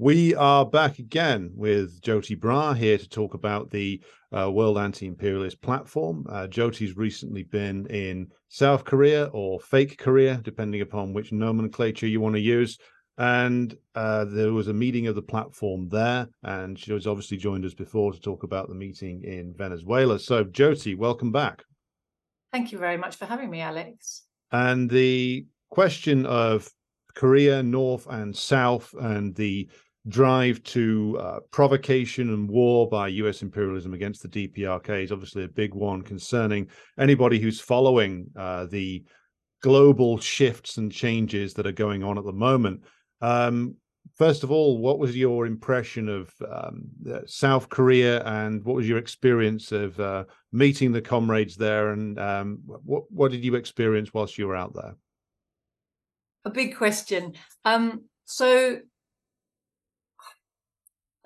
We are back again with Joti Brar here to talk about the uh, World Anti-Imperialist Platform. Uh, Joti's recently been in South Korea or fake Korea, depending upon which nomenclature you want to use. And uh, there was a meeting of the platform there, and she was obviously joined us before to talk about the meeting in Venezuela. So, Jyoti, welcome back. Thank you very much for having me, Alex. And the question of Korea, North and South, and the drive to uh, provocation and war by US imperialism against the DPRK is obviously a big one concerning anybody who's following uh, the global shifts and changes that are going on at the moment. Um, first of all, what was your impression of um, South Korea and what was your experience of uh, meeting the comrades there? And um, what, what did you experience whilst you were out there? A big question. Um, so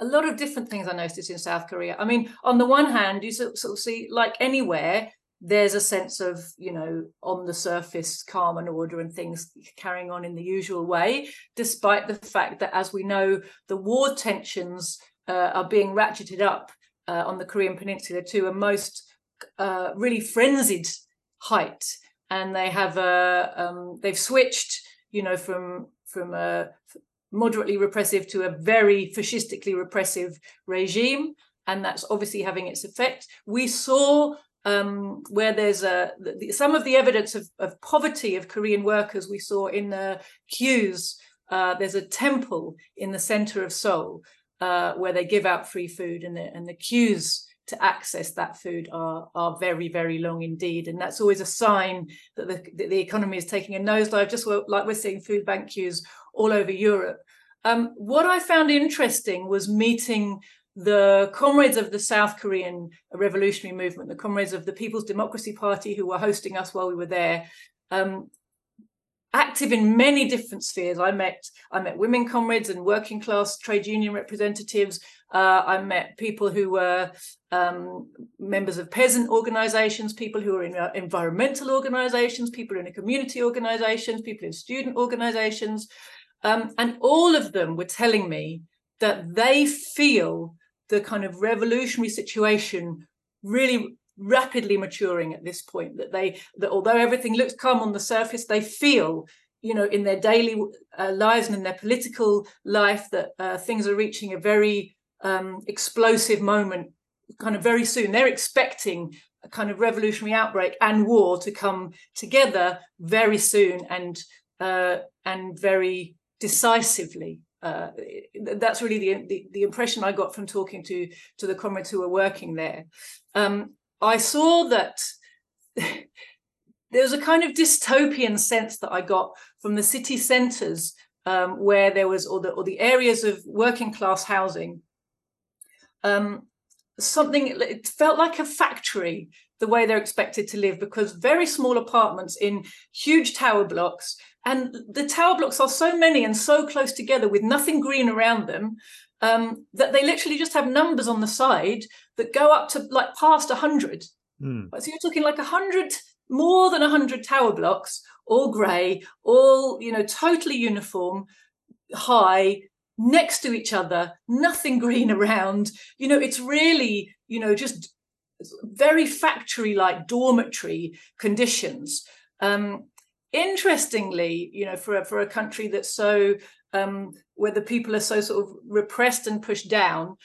a lot of different things I noticed in South Korea. I mean, on the one hand, you sort of see, like anywhere, there's a sense of, you know, on the surface, calm and order and things carrying on in the usual way, despite the fact that, as we know, the war tensions uh, are being ratcheted up uh, on the Korean Peninsula to a most uh, really frenzied height. And they have, uh, um, they've switched, you know, from from a moderately repressive to a very fascistically repressive regime. And that's obviously having its effect. We saw um, where there's a the, some of the evidence of, of, poverty of Korean workers we saw in the queues. Uh, there's a temple in the center of Seoul uh, where they give out free food, and the, and the queues to access that food are are very very long indeed, and that's always a sign that the that the economy is taking a nosedive, just like we're seeing food bank queues all over Europe. Um, what I found interesting was meeting the comrades of the South Korean revolutionary movement, the comrades of the People's Democracy Party who were hosting us while we were there. Um, active in many different spheres. I met I met women comrades and working class trade union representatives. Uh, I met people who were um, members of peasant organizations, people who were in uh, environmental organizations, people in community organizations, people in student organizations. Um, and all of them were telling me that they feel the kind of revolutionary situation really rapidly maturing at this point that they that although everything looks calm on the surface they feel you know in their daily uh, lives and in their political life that uh, things are reaching a very um, explosive moment kind of very soon they're expecting a kind of revolutionary outbreak and war to come together very soon and uh, and very decisively. Uh, that's really the, the, the impression I got from talking to to the comrades who were working there. Um, I saw that there was a kind of dystopian sense that I got from the city centres um, where there was, or the or the areas of working class housing. Um, something it felt like a factory the way they're expected to live because very small apartments in huge tower blocks and the tower blocks are so many and so close together with nothing green around them um, that they literally just have numbers on the side that go up to like past 100 mm. so you're talking like 100 more than 100 tower blocks all grey all you know totally uniform high next to each other nothing green around you know it's really you know just very factory like dormitory conditions um, interestingly, you know, for a, for a country that's so um, where the people are so sort of repressed and pushed down,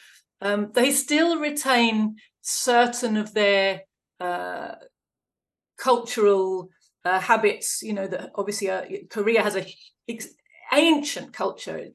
um, they still retain certain of their uh, cultural uh, habits. You know, that obviously uh, Korea has a ancient culture.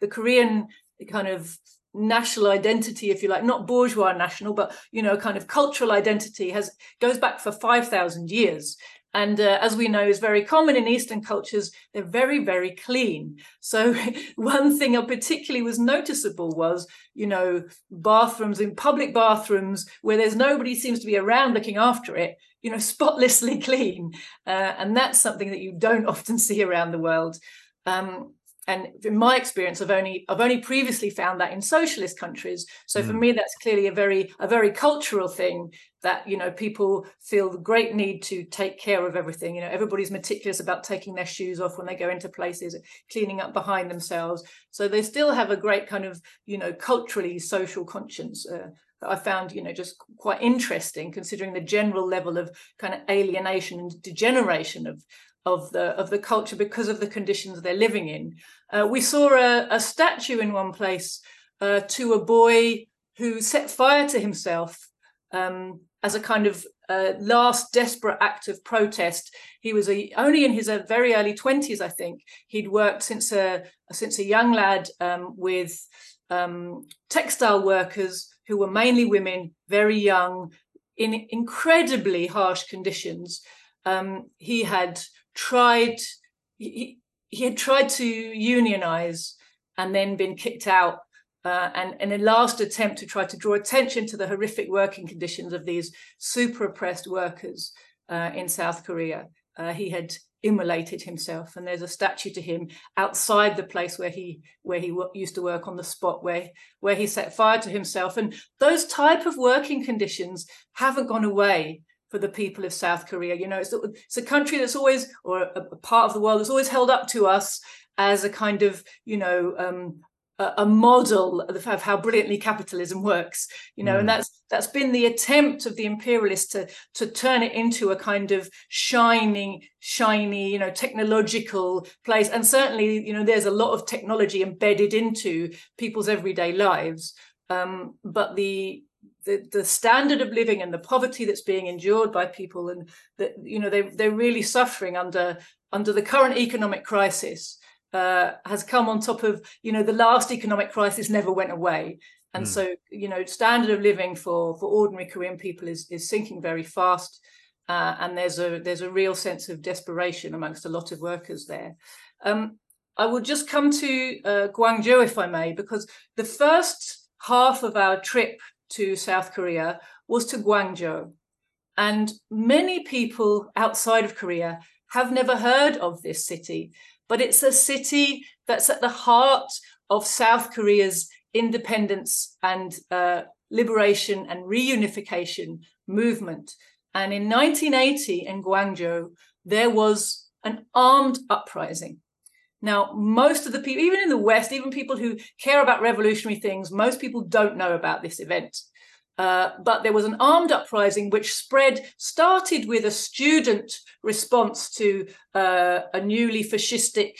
The Korean kind of national identity if you like not bourgeois national but you know kind of cultural identity has goes back for 5000 years. And uh, as we know is very common in eastern cultures they're very very clean. So one thing that particularly was noticeable was you know bathrooms in public bathrooms where there's nobody seems to be around looking after it you know spotlessly clean. Uh, and that's something that you don't often see around the world um, and in my experience i've only i've only previously found that in socialist countries. So mm. for me that's clearly a very a very cultural thing that you know people feel the great need to take care of everything. You know everybody's meticulous about taking their shoes off when they go into places cleaning up behind themselves. So they still have a great kind of you know culturally social conscience uh, that I found, you know, just quite interesting, considering the general level of kind of alienation and degeneration of of the of the culture because of the conditions they're living in. Uh, we saw a, a, statue in one place uh, to a boy who set fire to himself um, as a kind of uh, last desperate act of protest. He was a, only in his uh, very early twenties, I think. He'd worked since a since a young lad um, with um, textile workers who were mainly women, very young, in incredibly harsh conditions. Um, he had tried he, he had tried to unionize and then been kicked out uh, and in a last attempt to try to draw attention to the horrific working conditions of these super oppressed workers uh, in South Korea, uh, he had immolated himself. And there's a statue to him outside the place where he where he w- used to work on the spot where where he set fire to himself. And those type of working conditions haven't gone away for the people of South Korea. You know, it's, it's a country that's always, or a, a, part of the world that's always held up to us as a kind of, you know, um, a, a, model of how brilliantly capitalism works. You know, mm. and that's that's been the attempt of the imperialists to to turn it into a kind of shining, shiny, you know, technological place. And certainly, you know, there's a lot of technology embedded into people's everyday lives. Um, but the the, the standard of living and the poverty that's being endured by people and that you know they they're really suffering under under the current economic crisis uh, has come on top of you know the last economic crisis never went away and mm. so you know standard of living for for ordinary korean people is is sinking very fast uh, and there's a there's a real sense of desperation amongst a lot of workers there um, i will just come to uh, gwangju if i may because the first half of our trip to South Korea was to Gwangju. And many people outside of Korea have never heard of this city, but it's a city that's at the heart of South Korea's independence and uh, liberation and reunification movement. And in 1980 in Gwangju, there was an armed uprising. Now, most of the people, even in the West, even people who care about revolutionary things, most people don't know about this event. Uh, but there was an armed uprising which spread, started with a student response to uh, a newly fascistic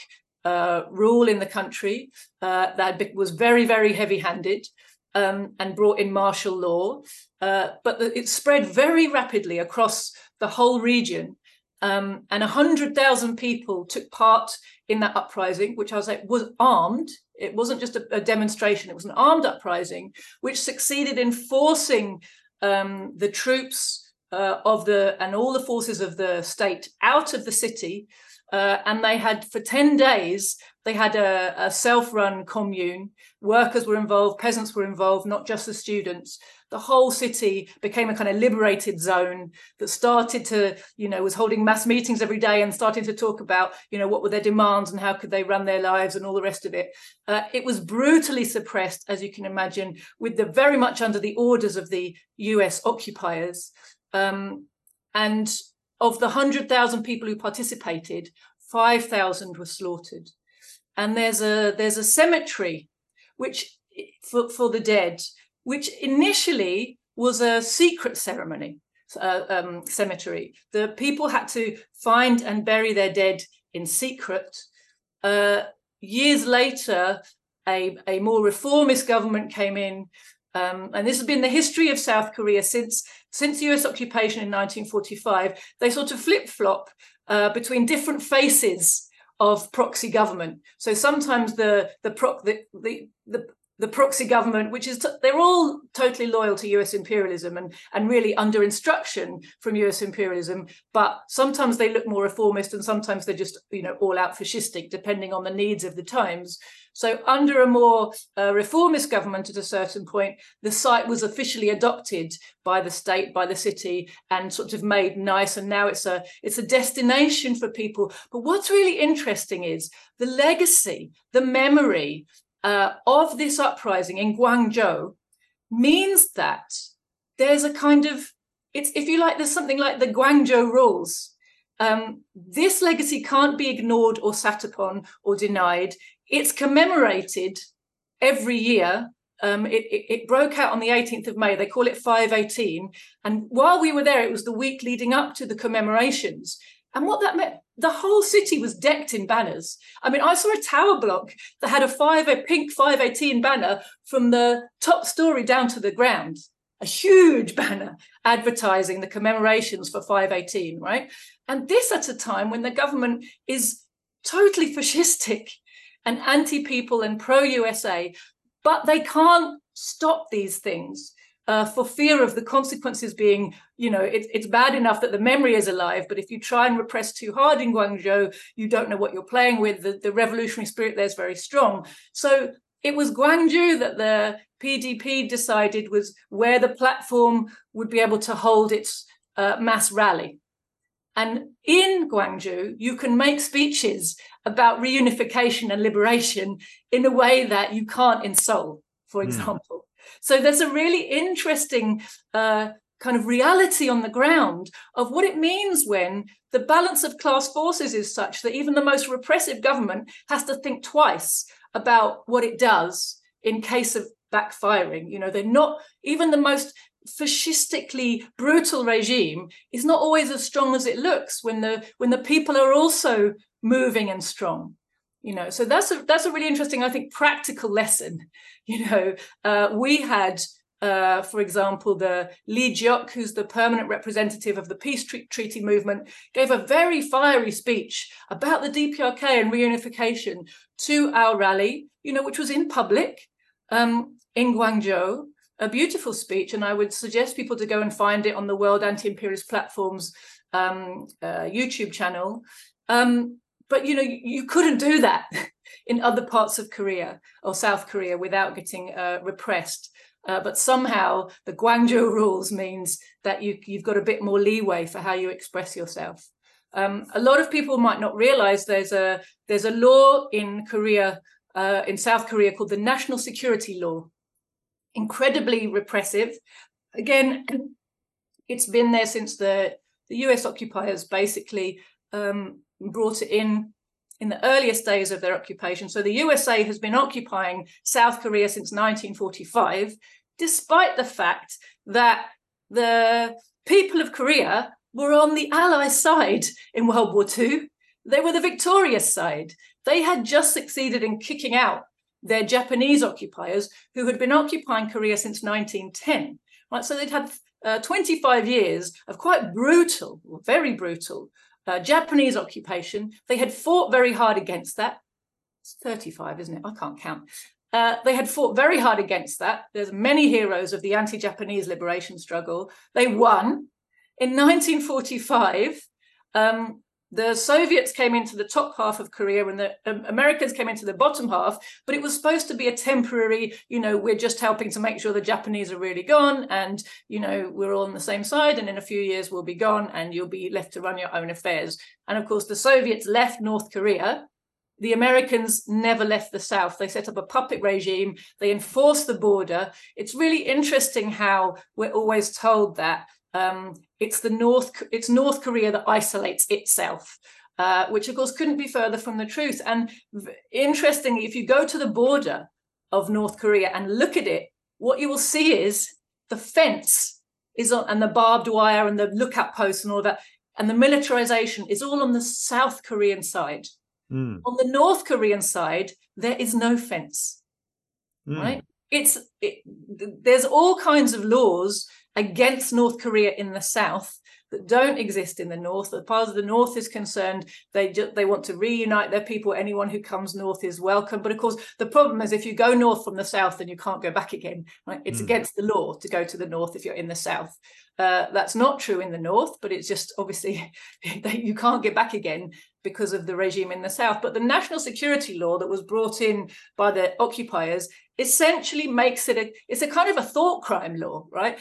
uh, rule in the country uh, that was very, very heavy handed um, and brought in martial law. Uh, but it spread very rapidly across the whole region. Um, and 100,000 people took part in that uprising, which I was like was armed. It wasn't just a, a demonstration; it was an armed uprising, which succeeded in forcing um, the troops uh, of the and all the forces of the state out of the city. Uh, and they had for 10 days they had a, a self-run commune workers were involved peasants were involved not just the students the whole city became a kind of liberated zone that started to, you know, was holding mass meetings every day and starting to talk about, you know, what were their demands and how could they run their lives and all the rest of it. Uh, it was brutally suppressed, as you can imagine, with the very much under the orders of the US occupiers. Um, and of the 100,000 people who participated, 5,000 were slaughtered. And there's a there's a cemetery which for, for the dead which initially was a secret ceremony, uh, um, cemetery. The people had to find and bury their dead in secret. Uh, years later, a, a more reformist government came in, um, and this has been the history of South Korea since since US occupation in 1945. They sort of flip flop uh, between different faces of proxy government. So sometimes the the, pro- the, the, the the proxy government, which is t- they're all totally loyal to US imperialism and, and really under instruction from US imperialism. But sometimes they look more reformist and sometimes they're just, you know, all out fascistic, depending on the needs of the times. So under a more uh, reformist government at a certain point, the site was officially adopted by the state, by the city, and sort of made nice. And now it's a it's a destination for people. But what's really interesting is the legacy, the memory, uh, of this uprising in Gwangju means that there's a kind of it's if you like there's something like the Gwangju rules. Um, this legacy can't be ignored or sat upon or denied. It's commemorated every year. Um, it, it, it, broke out on the 18th of May. They call it 518. And while we were there, it was the week leading up to the commemorations. And what that meant, the whole city was decked in banners. I mean, I saw a tower block that had a five a pink 518 banner from the top story down to the ground. A huge banner advertising the commemorations for 518, right? And this at a time when the government is totally fascistic and anti-people and pro-USA, but they can't stop these things uh, for fear of the consequences being, you know, it, it's bad enough that the memory is alive, but if you try and repress too hard in Gwangju, you don't know what you're playing with. The, the revolutionary spirit there is very strong. So it was Gwangju that the PDP decided was where the platform would be able to hold its uh, mass rally. And in Gwangju, you can make speeches about reunification and liberation in a way that you can't in Seoul, for hmm. example. So there's a really interesting uh, kind of reality on the ground of what it means when the balance of class forces is such that even the most repressive government has to think twice about what it does in case of backfiring. You know, they're not even the most fascistically brutal regime is not always as strong as it looks when the when the people are also moving and strong you know so that's a that's a really interesting i think practical lesson you know uh, we had uh, for example, the Lee Jiok, who's the permanent representative of the peace treaty movement, gave a very fiery speech about the DPRK and reunification to our rally, you know, which was in public um, in Gwangju. A beautiful speech, and I would suggest people to go and find it on the World Anti-Imperialist Platform's um, uh, YouTube channel. Um, but you know you couldn't do that in other parts of korea or south korea without getting uh, repressed. Uh, but somehow the gwangju rules means that you, you've got a bit more leeway for how you express yourself. Um, a lot of people might not realize there's a there's a law in korea uh, in south korea called the national security law. Incredibly repressive. Again it's been there since the the us occupiers basically um, brought it in in the earliest days of their occupation. So the USA has been occupying South Korea since 1945, despite the fact that the people of Korea were on the Allies' side in World War II. They were the victorious side. They had just succeeded in kicking out their Japanese occupiers who had been occupying Korea since 1910. Right, so they'd had uh, 25 years of quite brutal, very brutal uh, Japanese occupation. They had fought very hard against that. It's 35, isn't it? I can't count. Uh, they had fought very hard against that. There's many heroes of the anti-Japanese liberation struggle. They won. In 1945, um, the Soviets came into the top half of Korea and the um, Americans came into the bottom half, but it was supposed to be a temporary, you know, we're just helping to make sure the Japanese are really gone and, you know, we're all on the same side and in a few years we'll be gone and you'll be left to run your own affairs. And of course, the Soviets left North Korea. The Americans never left the South. They set up a puppet regime. They enforced the border. It's really interesting how we're always told that um, it's the North it's North Korea that isolates itself, uh, which of course couldn't be further from the truth. And interestingly, if you go to the border of North Korea and look at it, what you will see is the fence is on and the barbed wire and the lookout posts and all that, and the militarization is all on the South Korean side. Mm. On the North Korean side, there is no fence. Mm. Right? It's it, there's all kinds of laws against North Korea in the south, that don't exist in the north. As far as the north is concerned, they just they want to reunite their people. Anyone who comes north is welcome. But of course, the problem is if you go north from the south, then you can't go back again. Right? It's mm. against the law to go to the north if you're in the south. Uh, that's not true in the north, but it's just obviously you can't get back again because of the regime in the south. But the national security law that was brought in by the occupiers essentially makes it a it's a kind of a thought crime law, right?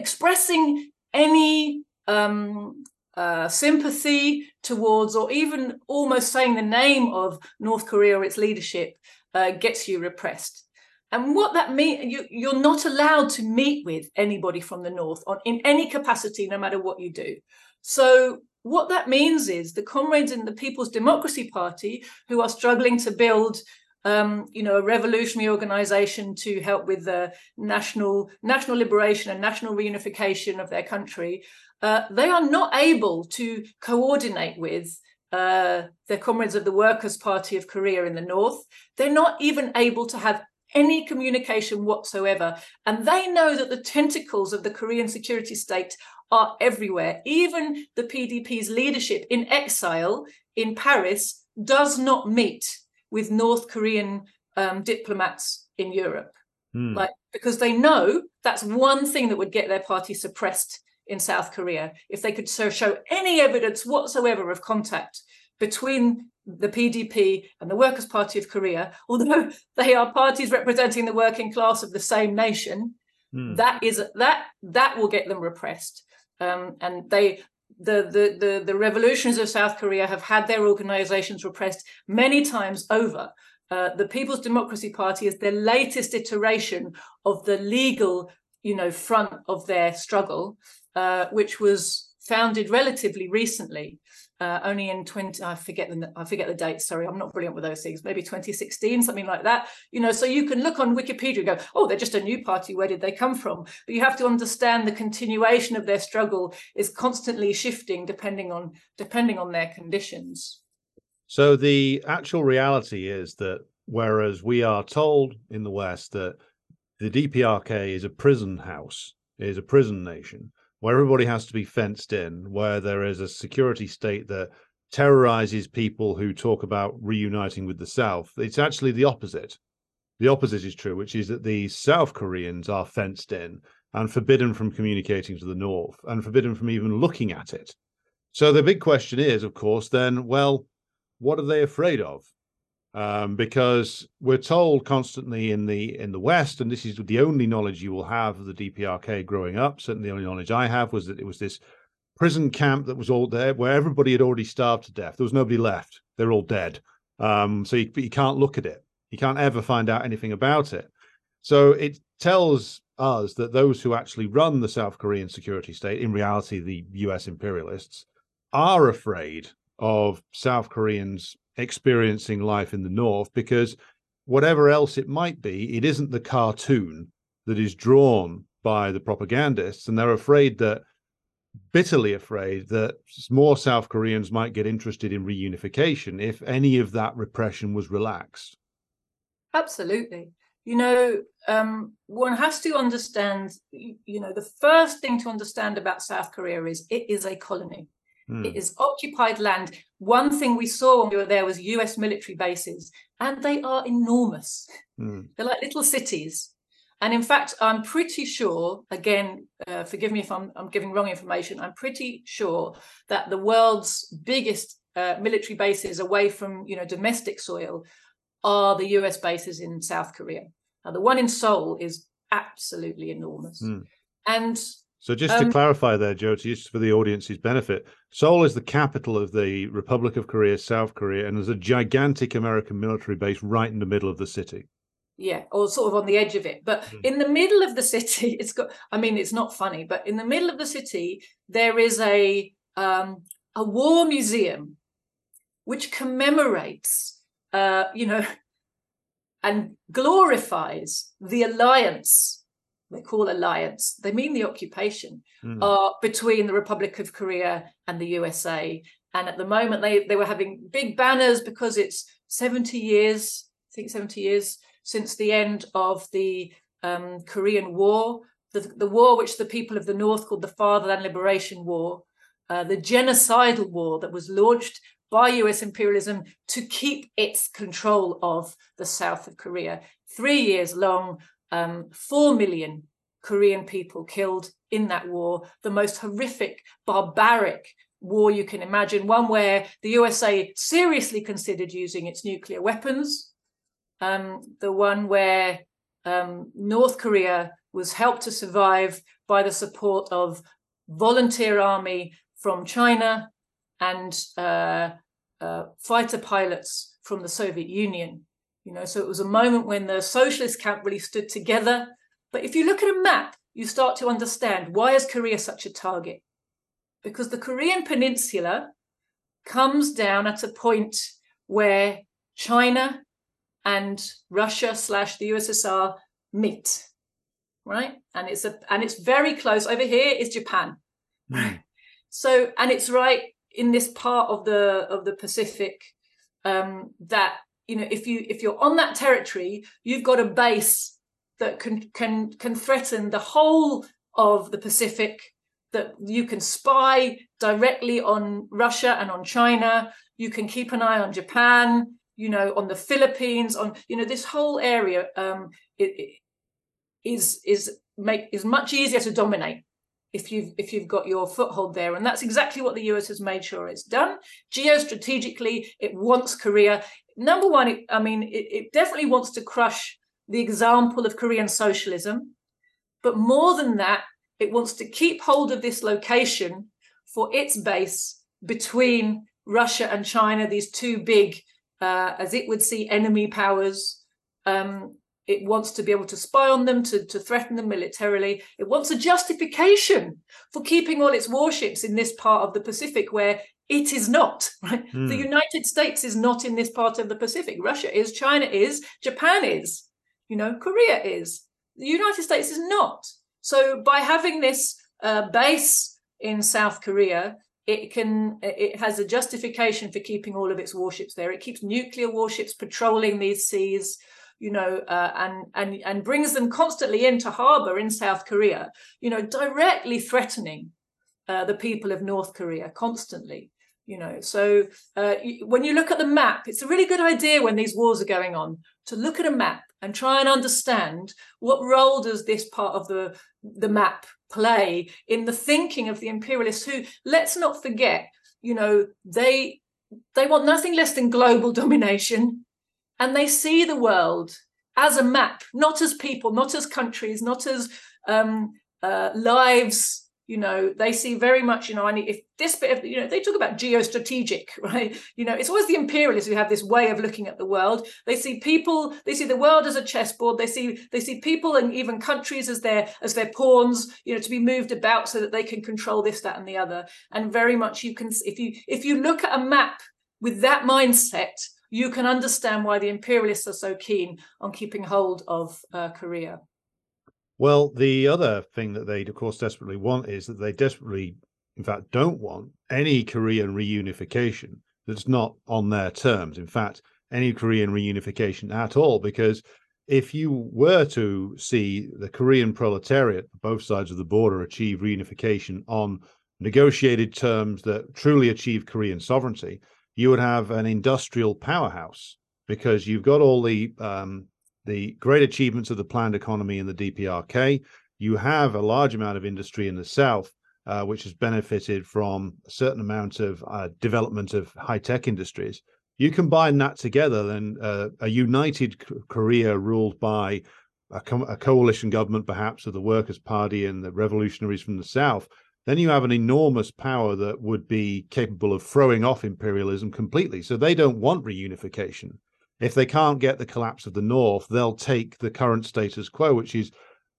Expressing any um, uh, sympathy towards, or even almost saying the name of North Korea or its leadership uh, gets you repressed. And what that means, you, you're not allowed to meet with anybody from the north on in any capacity, no matter what you do. So what that means is the comrades in the People's Democracy Party, who are struggling to build, um, you know, a revolutionary organization to help with the national national liberation and national reunification of their country, uh, they are not able to coordinate with uh, their comrades of the Workers' Party of Korea in the north. They're not even able to have any communication whatsoever. And they know that the tentacles of the Korean security state are everywhere. Even the PDP's leadership in exile in Paris does not meet with North Korean um, diplomats in Europe. Mm. Like because they know that's one thing that would get their party suppressed in South Korea if they could show any evidence whatsoever of contact between the PDP and the Workers' Party of Korea, although they are parties representing the working class of the same nation, mm. that is that that will get them repressed. Um, and they the, the the the revolutions of South Korea have had their organizations repressed many times over. Uh, the People's Democracy Party is the latest iteration of the legal, you know, front of their struggle, uh, which was founded relatively recently uh, only in 20 i forget the i forget the date sorry i'm not brilliant with those things maybe 2016 something like that. You know so you can look on wikipedia and go oh they're just a new party where did they come from? But you have to understand the continuation of their struggle is constantly shifting depending on depending on their conditions. So the actual reality is that whereas we are told in the west that the dprk is a prison house is a prison nation where everybody has to be fenced in, where there is a security state that terrorizes people who talk about reuniting with the South. It's actually the opposite. The opposite is true, which is that the South Koreans are fenced in and forbidden from communicating to the North and forbidden from even looking at it. So the big question is, of course, then, well, what are they afraid of? Um, because we're told constantly in the in the West, and this is the only knowledge you will have of the DPRK growing up. Certainly, the only knowledge I have was that it was this prison camp that was all there, where everybody had already starved to death. There was nobody left; they're all dead. Um, so you, you can't look at it. You can't ever find out anything about it. So it tells us that those who actually run the South Korean security state, in reality, the US imperialists, are afraid of South Koreans experiencing life in the north because whatever else it might be, it isn't the cartoon that is drawn by the propagandists, and they're afraid that bitterly afraid that more South Koreans might get interested in reunification if any of that repression was relaxed. Absolutely. You know, um, one has to understand, you know, the first thing to understand about South Korea is it is a colony. Mm. It is occupied land. One thing we saw when we were there was US military bases, and they are enormous. Mm. They're like little cities. And in fact, I'm pretty sure, again, uh, forgive me if I'm, I'm, giving wrong information, I'm pretty sure that the world's biggest uh, military bases away from you know domestic soil are the US bases in South Korea. Now, the one in Seoul is absolutely enormous. Mm. And so just um, to clarify there, Joe, just for the audience's benefit, Seoul is the capital of the Republic of Korea, South Korea, and there's a gigantic American military base right in the middle of the city. Yeah, or sort of on the edge of it. But mm. in the middle of the city, it's got I mean, it's not funny, but in the middle of the city, there is a um a war museum which commemorates uh, you know, and glorifies the alliance they call alliance, they mean the occupation, mm. uh, between the Republic of Korea and the USA. And at the moment, they, they were having big banners because it's 70 years, I think 70 years since the end of the um, Korean War, the, the war which the people of the North called the Fatherland Liberation War, uh, the genocidal war that was launched by US imperialism to keep its control of the south of Korea. Three years long, um, four million Korean people killed in that war, the most horrific, barbaric war you can imagine, one where the USA seriously considered using its nuclear weapons, um, the one where um, North Korea was helped to survive by the support of volunteer army from China and uh, uh, fighter pilots from the Soviet Union. You know, so it was a moment when the socialist camp really stood together. But if you look at a map, you start to understand why is Korea such a target? Because the Korean Peninsula comes down at a point where China and Russia slash the USSR meet, right? And it's a and it's very close. Over here is Japan. Right. So and it's right in this part of the of the Pacific um, that you know if you if you're on that territory, you've got a base that can can can threaten the whole of the Pacific. That you can spy directly on Russia and on China. You can keep an eye on Japan. You know, on the Philippines. On you know this whole area um, it, it is is make is much easier to dominate if you've if you've got your foothold there. And that's exactly what the US has made sure it's done. Geostrategically it wants Korea. Number one it, I mean it, it definitely wants to crush the example of Korean socialism. But more than that it wants to keep hold of this location for its base between Russia and China these two big uh, as it would see enemy powers. Um, it wants to be able to spy on them, to, to threaten them militarily. It wants a justification for keeping all its warships in this part of the Pacific where it is not. Right? Mm. The United States is not in this part of the Pacific. Russia is, China is, Japan is, you know, Korea is. The United States is not. So by having this uh, base in South Korea, it can it has a justification for keeping all of its warships there. It keeps nuclear warships patrolling these seas you know, uh, and and and brings them constantly into harbour in South Korea, you know, directly threatening uh, the people of North Korea constantly. You know, so uh, when you look at the map, it's a really good idea when these wars are going on to look at a map and try and understand what role does this part of the the map play in the thinking of the imperialists who let's not forget you know they they want nothing less than global domination and they see the world as a map, not as people, not as countries, not as um, uh, lives. You know, they see very much. You know, I need if this bit of you know they talk about geostrategic, right? You know, it's always the imperialists who have this way of looking at the world. They see people, they see the world as a chessboard. They see they see people and even countries as their as their pawns. You know, to be moved about so that they can control this, that, and the other. And very much you can if you if you look at a map with that mindset you can understand why the imperialists are so keen on keeping hold of uh, Korea. Well, the other thing that they, of course, desperately want is that they desperately, in fact, don't want any Korean reunification that's not on their terms. In fact, any Korean reunification at all, because if you were to see the Korean proletariat, both sides of the border, achieve reunification on negotiated terms that truly achieve Korean sovereignty, you would have an industrial powerhouse because you've got all the um, the great achievements of the planned economy in the DPRK. You have a large amount of industry in the south, uh, which has benefited from a certain amount of uh, development of high tech industries. You combine that together, then uh, a united Korea ruled by a, co- a coalition government, perhaps of the Workers' Party and the revolutionaries from the south, then you have an enormous power that would be capable of throwing off imperialism completely. So they don't want reunification. If they can't get the collapse of the North, they'll take the current status quo, which is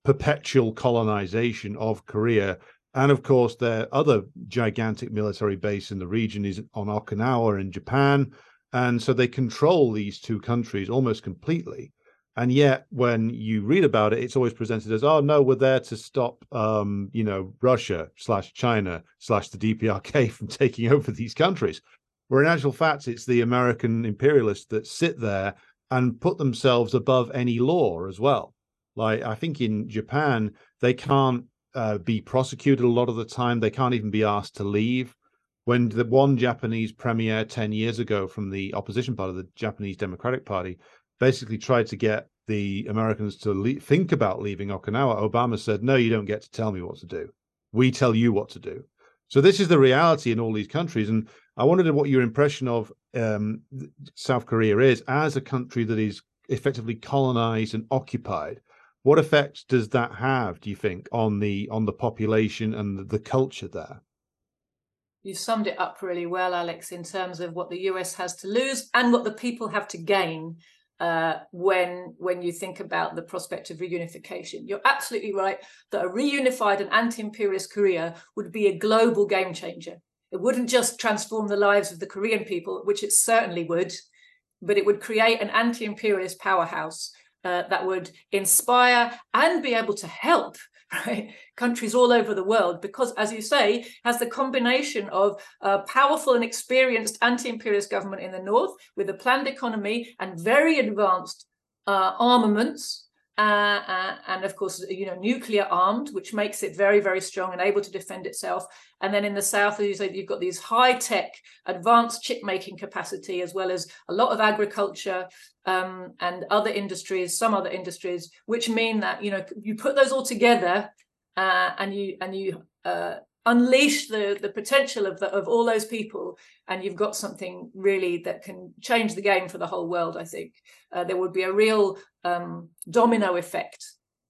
perpetual colonization of Korea. And of course, their other gigantic military base in the region is on Okinawa in Japan. And so they control these two countries almost completely. And yet, when you read about it, it's always presented as, "Oh no, we're there to stop, um, you know, Russia slash China slash the DPRK from taking over these countries." Where in actual fact, it's the American imperialists that sit there and put themselves above any law as well. Like I think in Japan, they can't uh, be prosecuted a lot of the time. They can't even be asked to leave. When the one Japanese premier 10 years ago from the opposition part of the Japanese Democratic Party basically tried to get the Americans to le- think about leaving Okinawa, Obama said, No, you don't get to tell me what to do. We tell you what to do. So this is the reality in all these countries. And I wondered what your impression of um, South Korea is as a country that is effectively colonized and occupied. What effect does that have, do you think, on the on the population and the, the culture there? You've summed it up really well, Alex, in terms of what the US has to lose and what the people have to gain uh, when when you think about the prospect of reunification. You're absolutely right that a reunified and anti-imperialist Korea would be a global game changer. It wouldn't just transform the lives of the Korean people, which it certainly would, but it would create an anti-imperialist powerhouse uh, that would inspire and be able to help right countries all over the world because as you say has the combination of a powerful and experienced anti-imperialist government in the north with a planned economy and very advanced uh, armaments uh, uh, and of course, you know, nuclear armed, which makes it very, very strong and able to defend itself. And then in the south, as you say, you've got these high tech, advanced chip making capacity, as well as a lot of agriculture um, and other industries, some other industries, which mean that you know you put those all together uh, and you and you uh, unleash the the potential of the, of all those people and you've got something really that can change the game for the whole world i think. Uh, there would be a real um, domino effect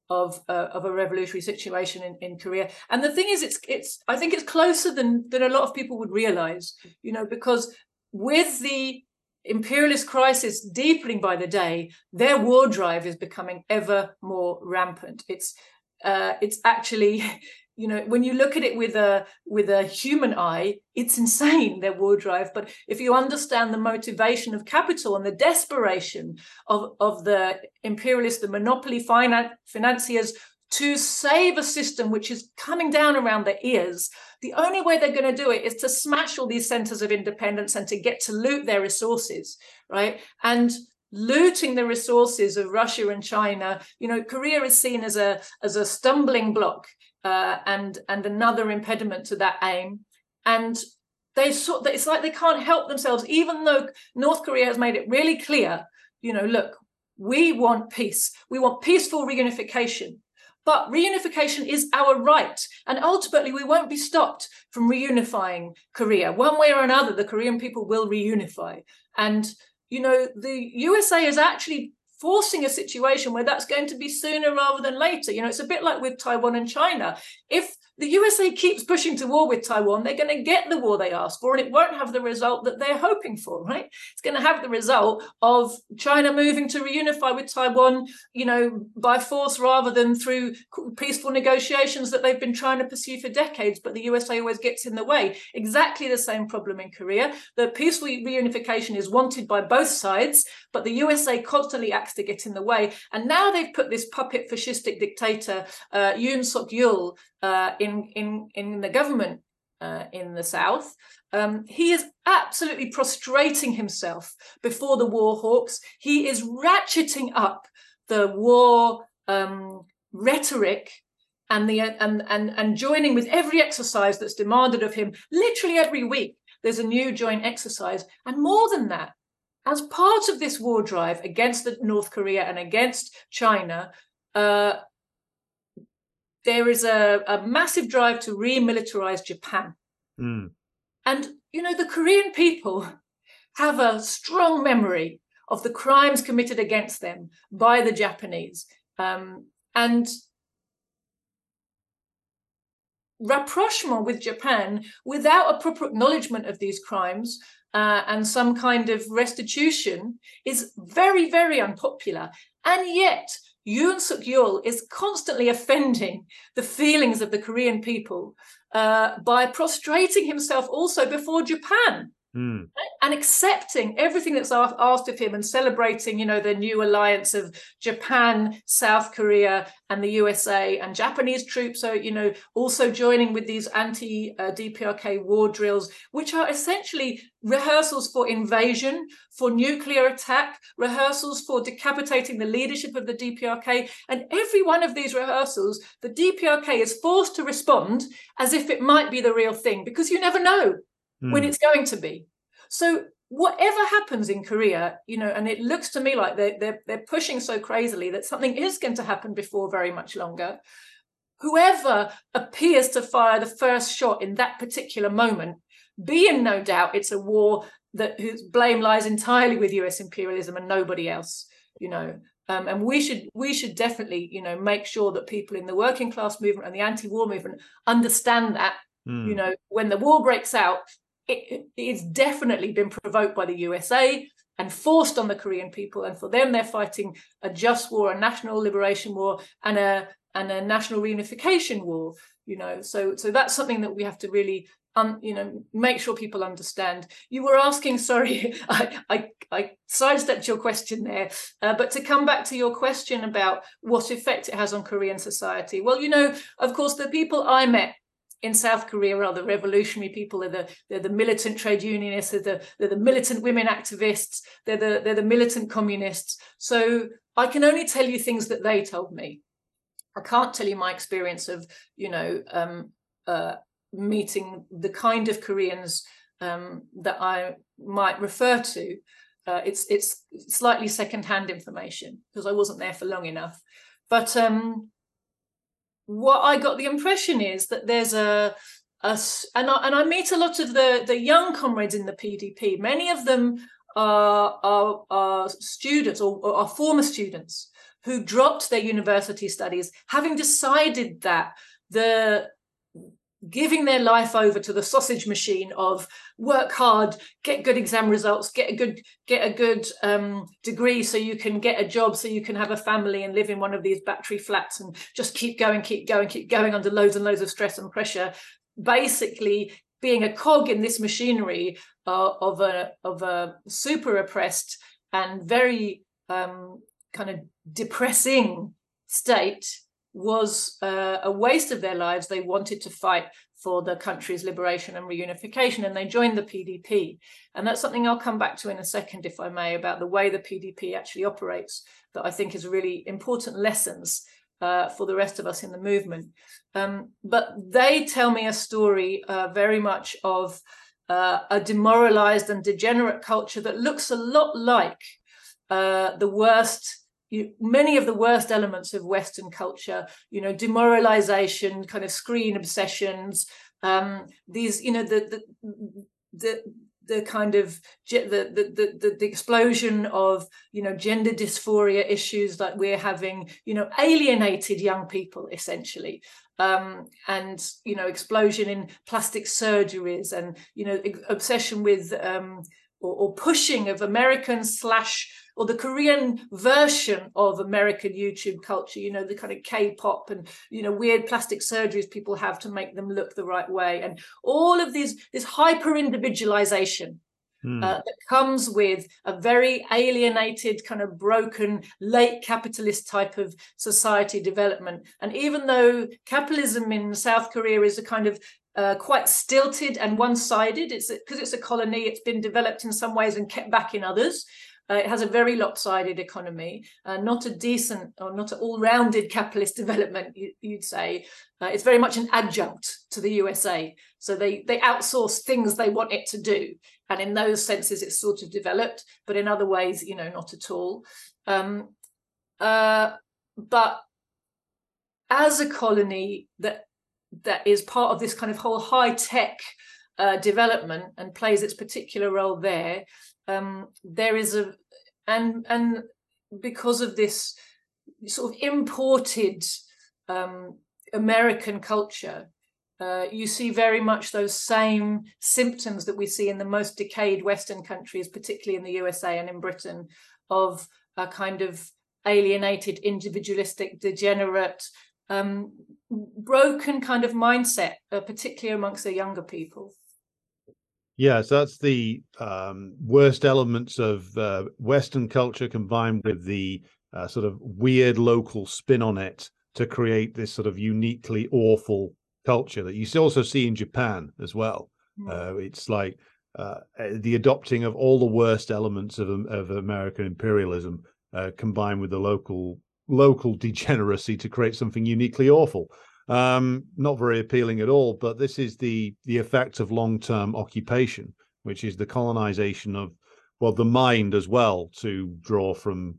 of uh, of a revolutionary situation in, in korea. And the thing is it's it's i think it's closer than than a lot of people would realize you know because with the imperialist crisis deepening by the day their war drive is becoming ever more rampant. It's uh, it's actually you know when you look at it with a with a human eye it's insane their war drive but if you understand the motivation of capital and the desperation of of the imperialist the monopoly finan- financiers to save a system which is coming down around their ears the only way they're going to do it is to smash all these centers of independence and to get to loot their resources right and looting the resources of Russia and China. You know, Korea is seen as a as a stumbling block uh, and and another impediment to that aim. And they sort it's like they can't help themselves, even though North Korea has made it really clear. You know, look, we want peace. We want peaceful reunification. But reunification is our right. And ultimately, we won't be stopped from reunifying Korea. One way or another, the Korean people will reunify. And, you know, the USA is actually forcing a situation where that's going to be sooner rather than later. You know, it's a bit like with Taiwan and China. If the USA keeps pushing to war with Taiwan, they're going to get the war they asked for, and it won't have the result that they're hoping for, right? It's going to have the result of China moving to reunify with Taiwan, you know, by force rather than through peaceful negotiations that they've been trying to pursue for decades, but the USA always gets in the way. Exactly the same problem in Korea. The peaceful reunification is wanted by both sides, but the USA constantly acts to get in the way. And now they've put this puppet fascistic dictator, uh, Yoon Suk Yeol, uh, in in in the government uh, in the south. Um, he is absolutely prostrating himself before the war hawks. He is ratcheting up the war um, rhetoric and the and and and joining with every exercise that's demanded of him. Literally every week, there's a new joint exercise, and more than that. As part of this war drive against the North Korea and against China, uh, there is a, a massive drive to remilitarize Japan. Mm. And, you know, the Korean people have a strong memory of the crimes committed against them by the Japanese. Um, and rapprochement with Japan without a proper acknowledgement of these crimes uh, and some kind of restitution is very, very unpopular. And yet, Yoon Suk Yeol is constantly offending the feelings of the Korean people uh, by prostrating himself also before Japan. Mm. and accepting everything that's asked of him and celebrating, you know, the new alliance of Japan, South Korea, and the USA and Japanese troops are, you know, also joining with these anti-DPRK war drills, which are essentially rehearsals for invasion, for nuclear attack, rehearsals for decapitating the leadership of the DPRK. And every one of these rehearsals, the DPRK is forced to respond as if it might be the real thing, because you never know mm. when hmm. it's going to be. So whatever happens in Korea, you know, and it looks to me like they're, they're, they're pushing so crazily that something is going to happen before very much longer. Whoever appears to fire the first shot in that particular moment, be in no doubt it's a war that whose blame lies entirely with US imperialism and nobody else, you know. Um, and we should we should definitely, you know, make sure that people in the working class movement and the anti-war movement understand that Mm. You know, when the war breaks out, it, it's definitely been provoked by the USA and forced on the Korean people. And for them, they're fighting a just war, a national liberation war, and a and a national reunification war. You know, so so that's something that we have to really um, you know, make sure people understand. You were asking, sorry, I, I, I sidestepped your question there, uh, but to come back to your question about what effect it has on Korean society. Well, you know, of course, the people I met in South Korea are the revolutionary people. They're the they're the militant trade unionists. They're the they're the militant women activists. They're the they're the militant communists. So I can only tell you things that they told me. I can't tell you my experience of you know um, uh, meeting the kind of Koreans um, that I might refer to. Uh, it's it's slightly secondhand information because I wasn't there for long enough. But um, what I got the impression is that there's a, a and I, and I meet a lot of the the young comrades in the PDP. Many of them are are, are students or, or are former students who dropped their university studies, having decided that the giving their life over to the sausage machine of work hard get good exam results get a good get a good um, degree so you can get a job so you can have a family and live in one of these battery flats and just keep going keep going keep going under loads and loads of stress and pressure. Basically being a cog in this machinery uh, of a of a super oppressed and very um, kind of depressing state was uh, a waste of their lives. They wanted to fight for the country's liberation and reunification, and they joined the PDP. And that's something I'll come back to in a second, if I may, about the way the PDP actually operates, that I think is really important lessons uh, for the rest of us in the movement. Um, but they tell me a story uh, very much of uh, a demoralized and degenerate culture that looks a lot like uh, the worst you, many of the worst elements of Western culture, you know, demoralization, kind of screen obsessions, um, these, you know, the the the the kind of the, the the the explosion of you know gender dysphoria issues that we're having you know alienated young people essentially. Um, and you know explosion in plastic surgeries and you know obsession with um, or, or pushing of American slash or the Korean version of American YouTube culture, you know, the kind of K-pop and you know weird plastic surgeries people have to make them look the right way, and all of these this hyper individualization mm. uh, that comes with a very alienated, kind of broken, late capitalist type of society development. And even though capitalism in South Korea is a kind of uh, quite stilted and one-sided. It's because it's a colony. It's been developed in some ways and kept back in others. Uh, it has a very lopsided economy, uh, not a decent or not an all-rounded capitalist development. You, would say uh, it's very much an adjunct to the USA. So they they outsource things they want it to do, and in those senses, it's sort of developed. But in other ways, you know, not at all. Um, uh, but as a colony that that is part of this kind of whole high tech uh, development and plays its particular role there um, there is a and and because of this sort of imported um, American culture, uh, you see very much those same symptoms that we see in the most decayed Western countries, particularly in the USA and in Britain, of a kind of alienated, individualistic, degenerate, um, broken kind of mindset, uh, particularly amongst the younger people. Yes, that's the um, worst elements of uh, Western culture combined with the uh, sort of weird local spin on it to create this sort of uniquely awful culture that you also see in Japan as well. Mm. Uh, it's like uh, the adopting of all the worst elements of of American imperialism uh, combined with the local local degeneracy to create something uniquely awful. Um, not very appealing at all. But this is the the effect of long term occupation, which is the colonization of well the mind as well, to draw from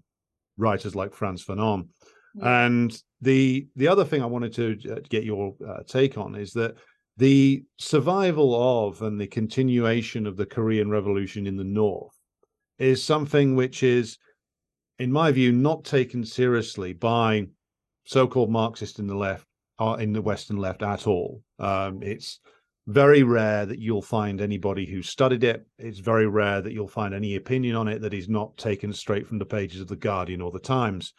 writers like Frantz Fanon. Yeah. And the the other thing I wanted to uh, get your uh, take on is that the survival of and the continuation of the Korean Revolution in the North is something which is, in my view, not taken seriously by so-called Marxists in the left in the Western left at all. Um, it's very rare that you'll find anybody who studied it. It's very rare that you'll find any opinion on it that is not taken straight from the pages of the Guardian or the Times.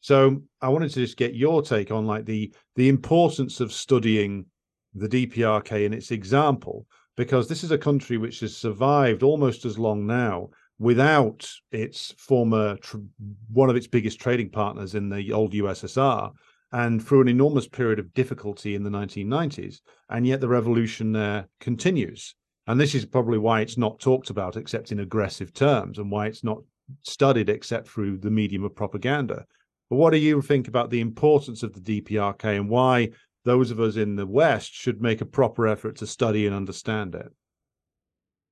So I wanted to just get your take on like the the importance of studying the DPRK and its example, because this is a country which has survived almost as long now without its former one of its biggest trading partners in the old USSR and through an enormous period of difficulty in the 1990s and yet the revolution there continues and this is probably why it's not talked about except in aggressive terms and why it's not studied except through the medium of propaganda but what do you think about the importance of the DPRK and why those of us in the West should make a proper effort to study and understand it.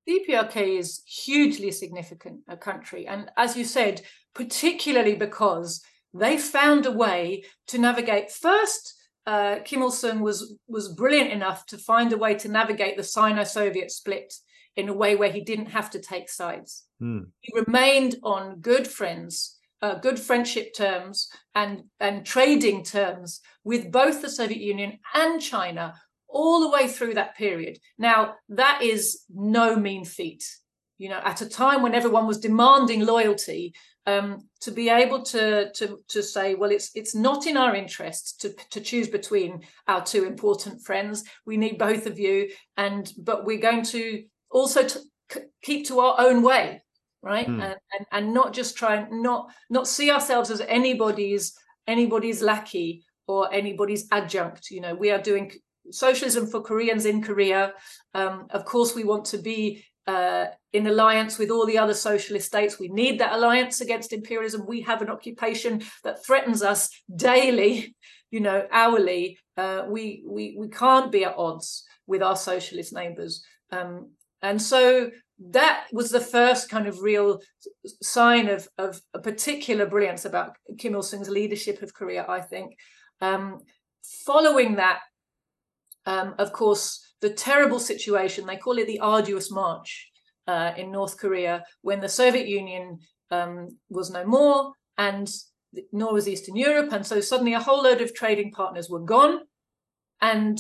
DPRK is hugely significant a country, and as you said, particularly because they found a way to navigate. First, uh, Kim Il Sung was was brilliant enough to find a way to navigate the Sino-Soviet split in a way where he didn't have to take sides. Hmm. He remained on good friends uh, good friendship terms and, and trading terms with both the Soviet Union and China all the way through that period. Now, that is no mean feat. You know, at a time when everyone was demanding loyalty, um, to be able to to to say, well, it's it's not in our interest to to choose between our two important friends. We need both of you, and but we're going to also to keep to our own way right mm. and, and and not just try and not not see ourselves as anybody's anybody's lackey or anybody's adjunct you know we are doing socialism for koreans in korea um, of course we want to be uh, in alliance with all the other socialist states. We need that alliance against imperialism. We have an occupation that threatens us daily, you know, hourly. Uh, we we we can't be at odds with our socialist neighbours. Um, and so that was the first kind of real sign of, of a particular brilliance about Kim Il sung's leadership of Korea, I think. Um, following that, um, of course, the terrible situation, they call it the arduous march uh, in North Korea, when the Soviet Union um, was no more and nor was Eastern Europe. And so suddenly a whole load of trading partners were gone. And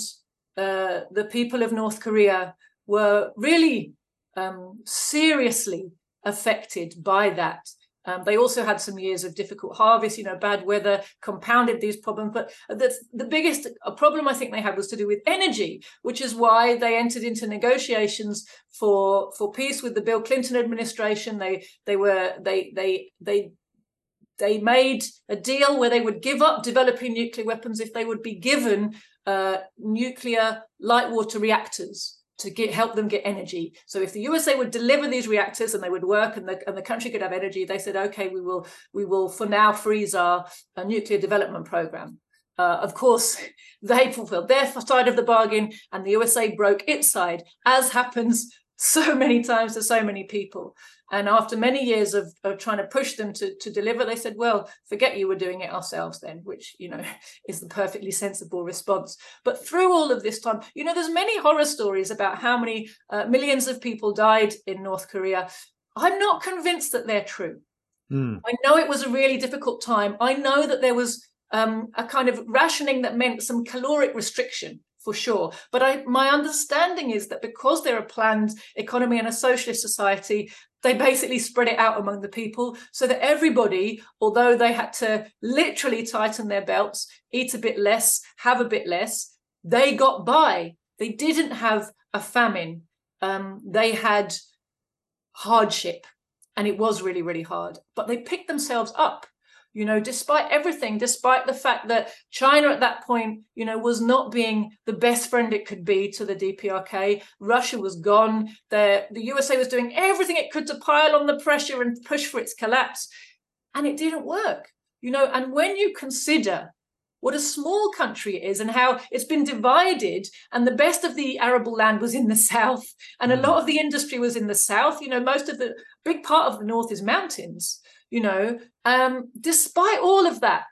uh, the people of North Korea were really um, seriously affected by that. Um, they also had some years of difficult harvest, you know, bad weather compounded these problems. But the, the biggest problem I think they had was to do with energy, which is why they entered into negotiations for for peace with the Bill Clinton administration. They they were they they they they made a deal where they would give up developing nuclear weapons if they would be given uh, nuclear light water reactors to get help them get energy. So if the USA would deliver these reactors and they would work and the and the country could have energy, they said, okay, we will we will for now freeze our, our nuclear development program. Uh, of course, they fulfilled their side of the bargain, and the USA broke its side, as happens so many times to so many people. And after many years of, of trying to push them to, to deliver, they said, well, forget you, we're doing it ourselves then, which, you know, is the perfectly sensible response. But through all of this time, you know, there's many horror stories about how many uh, millions of people died in North Korea. I'm not convinced that they're true. Mm. I know it was a really difficult time. I know that there was um, a kind of rationing that meant some caloric restriction for sure. But I, my understanding is that because they're a planned economy and a socialist society, they basically spread it out among the people so that everybody, although they had to literally tighten their belts, eat a bit less, have a bit less, they got by. They didn't have a famine. um, they had hardship and it was really, really hard, but they picked themselves up you know despite everything despite the fact that china at that point you know was not being the best friend it could be to the dprk russia was gone. The, the usa was doing everything it could to pile on the pressure and push for its collapse. And it didn't work you know. And when you consider what a small country it is and how it's been divided and the best of the arable land was in the south and a mm. lot of the industry was in the south you know most of the big part of the north is mountains you know um, despite all of that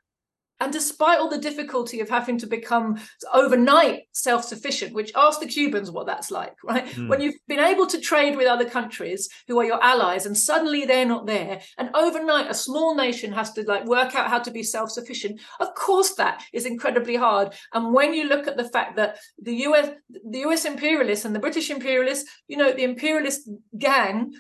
and despite all the difficulty of having to become overnight self-sufficient which ask the cubans what that's like right mm. when you've been able to trade with other countries who are your allies and suddenly they're not there and overnight a small nation has to like work out how to be self-sufficient of course that is incredibly hard and when you look at the fact that the us the us imperialists and the british imperialists you know the imperialist gang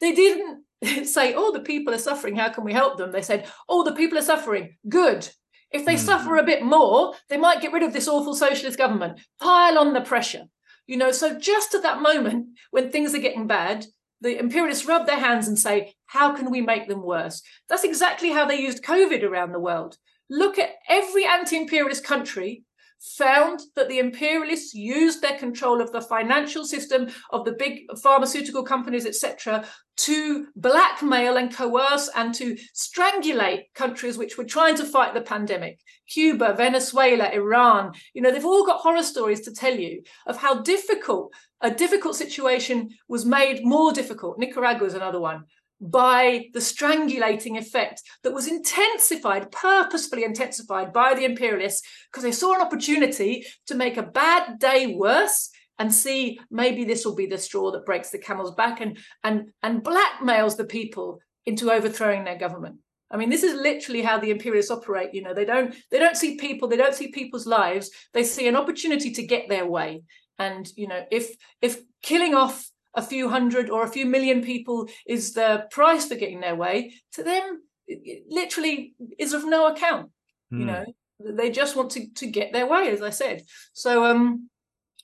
they didn't say, oh, the people are suffering. How can we help them? They said, oh, the people are suffering. Good. If they mm-hmm. suffer a bit more, they might get rid of this awful socialist government. Pile on the pressure. You know, so just at that moment when things are getting bad, the imperialists rub their hands and say, how can we make them worse? That's exactly how they used COVID around the world. Look at every anti imperialist country found that the imperialists used their control of the financial system of the big pharmaceutical companies etc to blackmail and coerce and to strangulate countries which were trying to fight the pandemic. Cuba venezuela iran you know they've all got horror stories to tell you of how difficult a difficult situation was made more difficult. Nicaragua is another one by the strangulating effect that was intensified, purposefully intensified by the imperialists, because they saw an opportunity to make a bad day worse and see maybe this will be the straw that breaks the camel's back and and and blackmails the people into overthrowing their government. I mean, this is literally how the imperialists operate. You know, they don't they don't see people, they don't see people's lives. They see an opportunity to get their way. And you know, if if killing off a few hundred or a few million people is the price for getting their way, to them, it literally is of no account. Mm. You hmm. know, they just want to to get their way, as I said. So, um,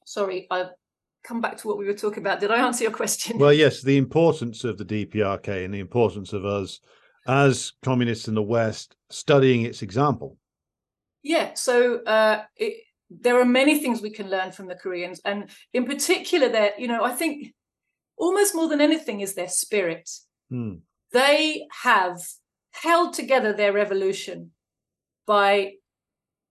sorry, I come back to what we were talking about. Did I answer your question? Well, yes, the importance of the DPRK and the importance of us as communists in the West studying its example. Yeah, so uh, it, there are many things we can learn from the Koreans, and in particular, that you know, I think almost more than anything is their spirit. Mm. They have held together their revolution by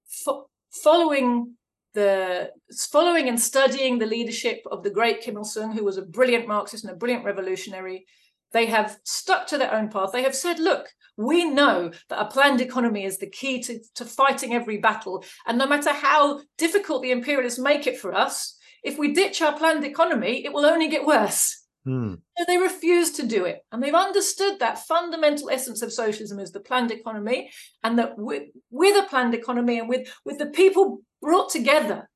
fo- following the following and studying the leadership of the great Kim Il Sung, who was a brilliant Marxist and a brilliant revolutionary. They have stuck to their own path. They have said, look, we know that a planned economy is the key to, to fighting every battle. And no matter how difficult the imperialists make it for us, if we ditch our planned economy, it will only get worse. Hmm. So they refuse to do it. And they've understood that fundamental essence of socialism is the planned economy, and that with, with a planned economy and with, with the people brought together,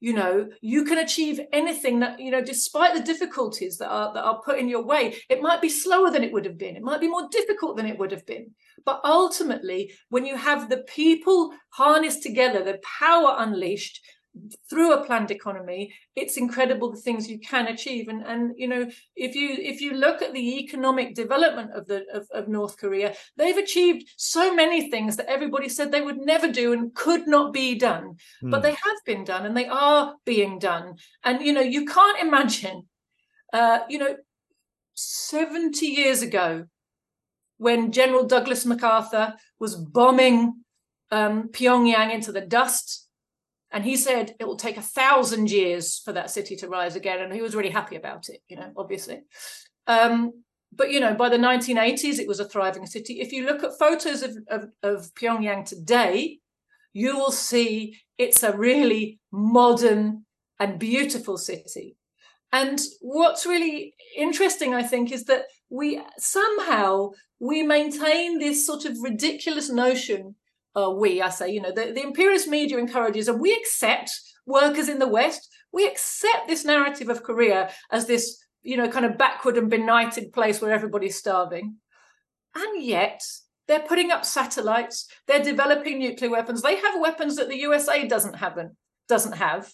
you know, you can achieve anything that, you know, despite the difficulties that are that are put in your way. It might be slower than it would have been, it might be more difficult than it would have been. But ultimately, when you have the people harnessed together, the power unleashed, through a planned economy it's incredible the things you can achieve. And and you know if you if you look at the economic development of the of, of north korea they've achieved so many things that everybody said they would never do and could not be done. Mm. but they have been done and they are being done. And you know you can't imagine uh you know 70 years ago when general douglas macarthur was bombing um, pyongyang into the dust and he said it will take a thousand years for that city to rise again. And he was really happy about it, you know, obviously. Um, but, you know, by the 1980s, it was a thriving city. If you look at photos of, of, of Pyongyang today, you will see it's a really modern and beautiful city. And what's really interesting, I think, is that we somehow we maintain this sort of ridiculous notion uh, we, I say, you know, the, the imperialist media encourages, and we accept workers in the West, we accept this narrative of Korea as this, you know, kind of backward and benighted place where everybody's starving. And yet they're putting up satellites, they're developing nuclear weapons, they have weapons that the USA doesn't have. Doesn't have.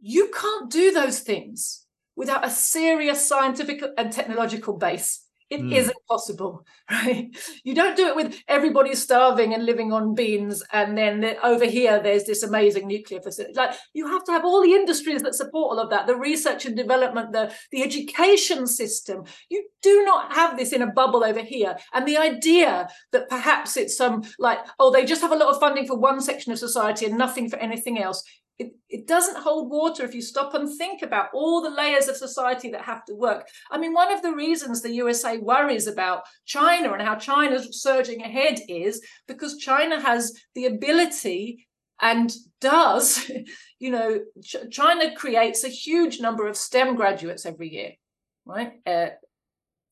You can't do those things without a serious scientific and technological base. It mm. not possible, right? You don't do it with everybody starving and living on beans, and then over here there's this amazing nuclear facility. Like you have to have all the industries that support all of that, the research and development, the the education system. You do not have this in a bubble over here. And the idea that perhaps it's some like oh they just have a lot of funding for one section of society and nothing for anything else it, it doesn't hold water if you stop and think about all the layers of society that have to work. I mean, one of the reasons the USA worries about China and how China's surging ahead is because China has the ability and does, you know, Ch- China creates a huge number of STEM graduates every year, right? Uh,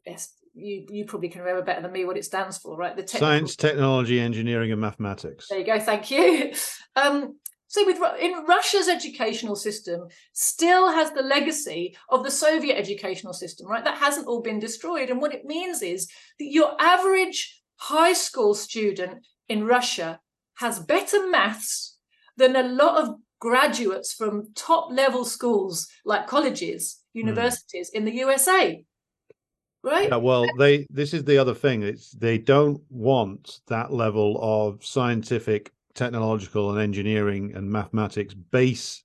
yes, you you probably can remember better than me what it stands for, right? The technical... science, technology, engineering, and mathematics. There you go. Thank you. Um, so with in Russia's educational system still has the legacy of the Soviet educational system, right? That hasn't all been destroyed. And what it means is that your average high school student in Russia has better maths than a lot of graduates from top level schools like colleges, hmm. universities mm. in the USA. Right? Yeah, well, they this is the other thing. It's they don't want that level of scientific technological and engineering and mathematics base